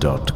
Soundkleckse.com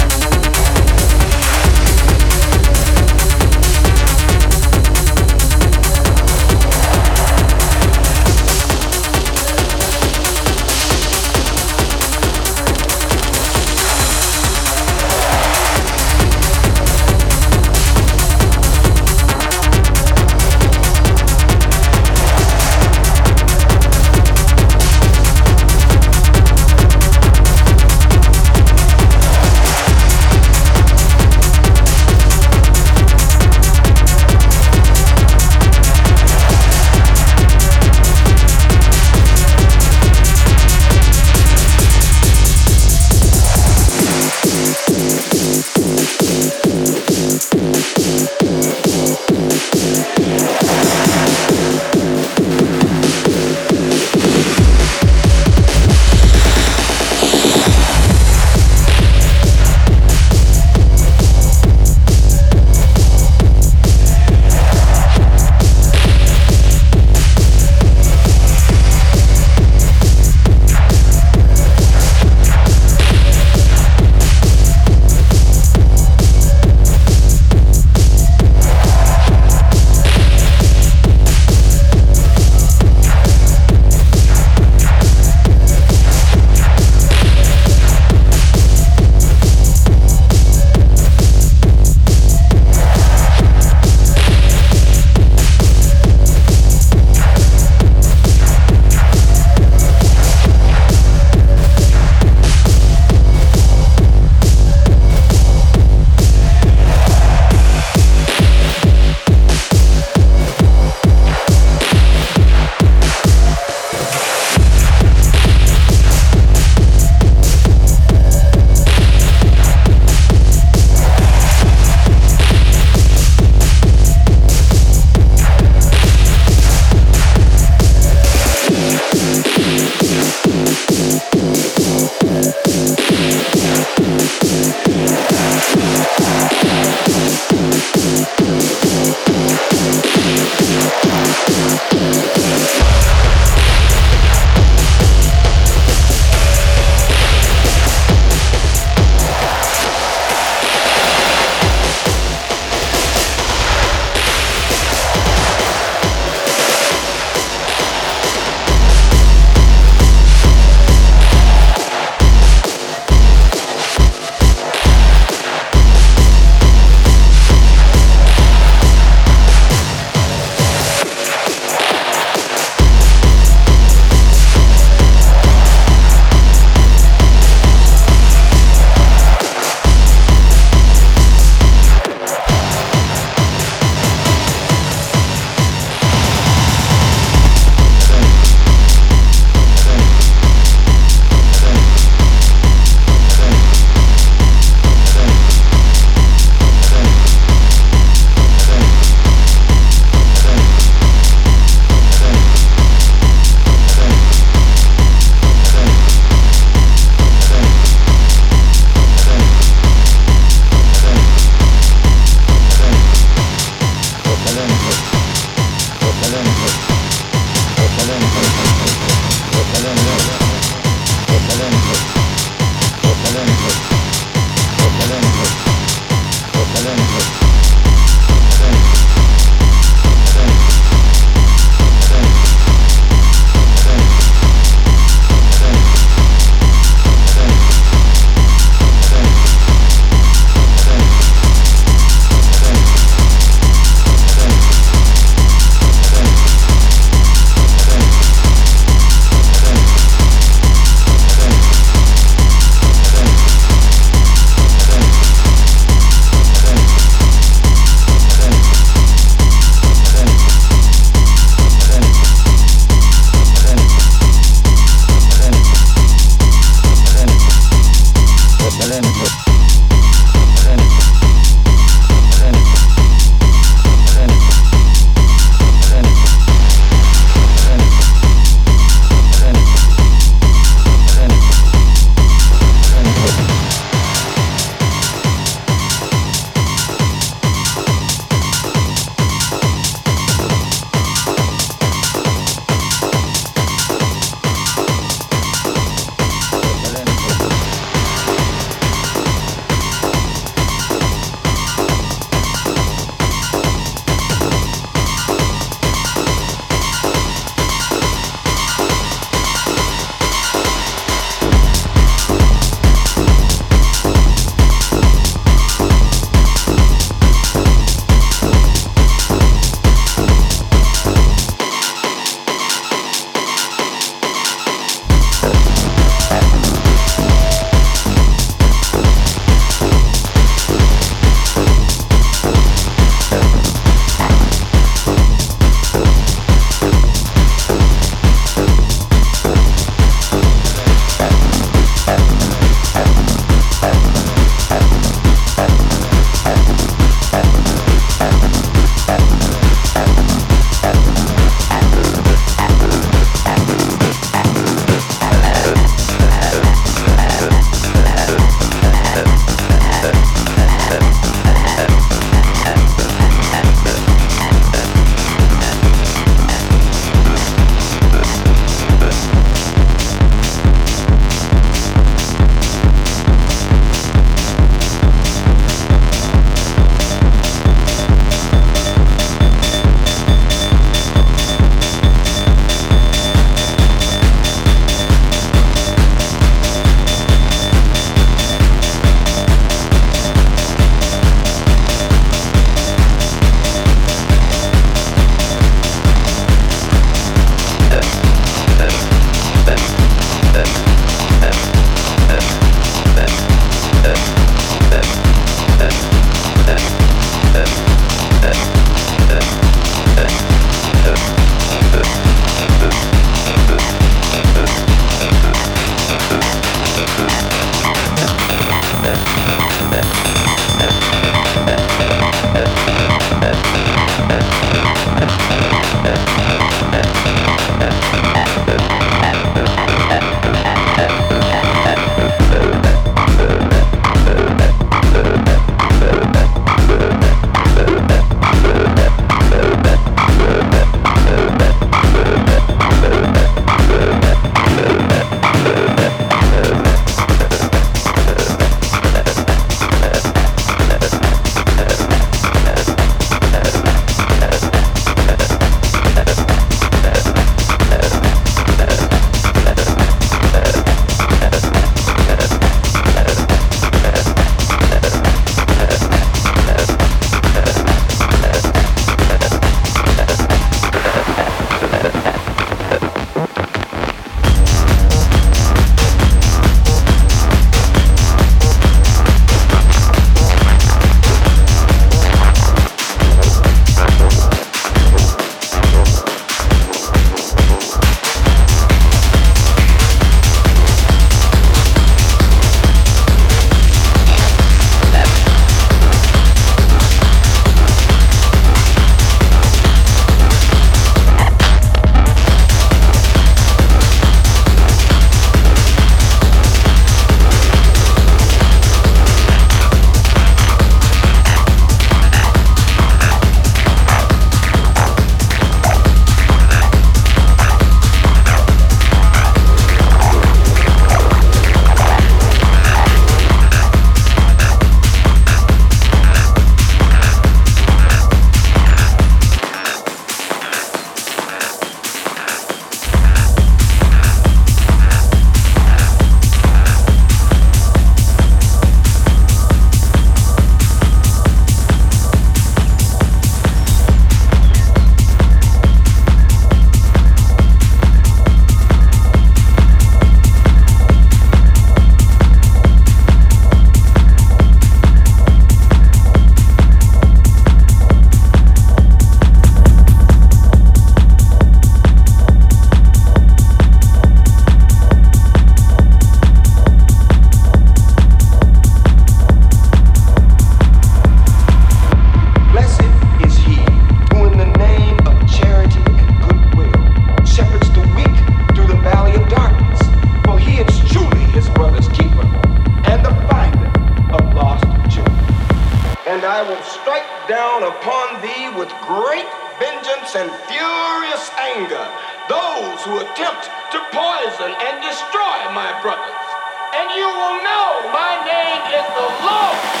and I will strike down upon thee with great vengeance and furious anger those who attempt to poison and destroy my brothers. And you will know my name is the Lord.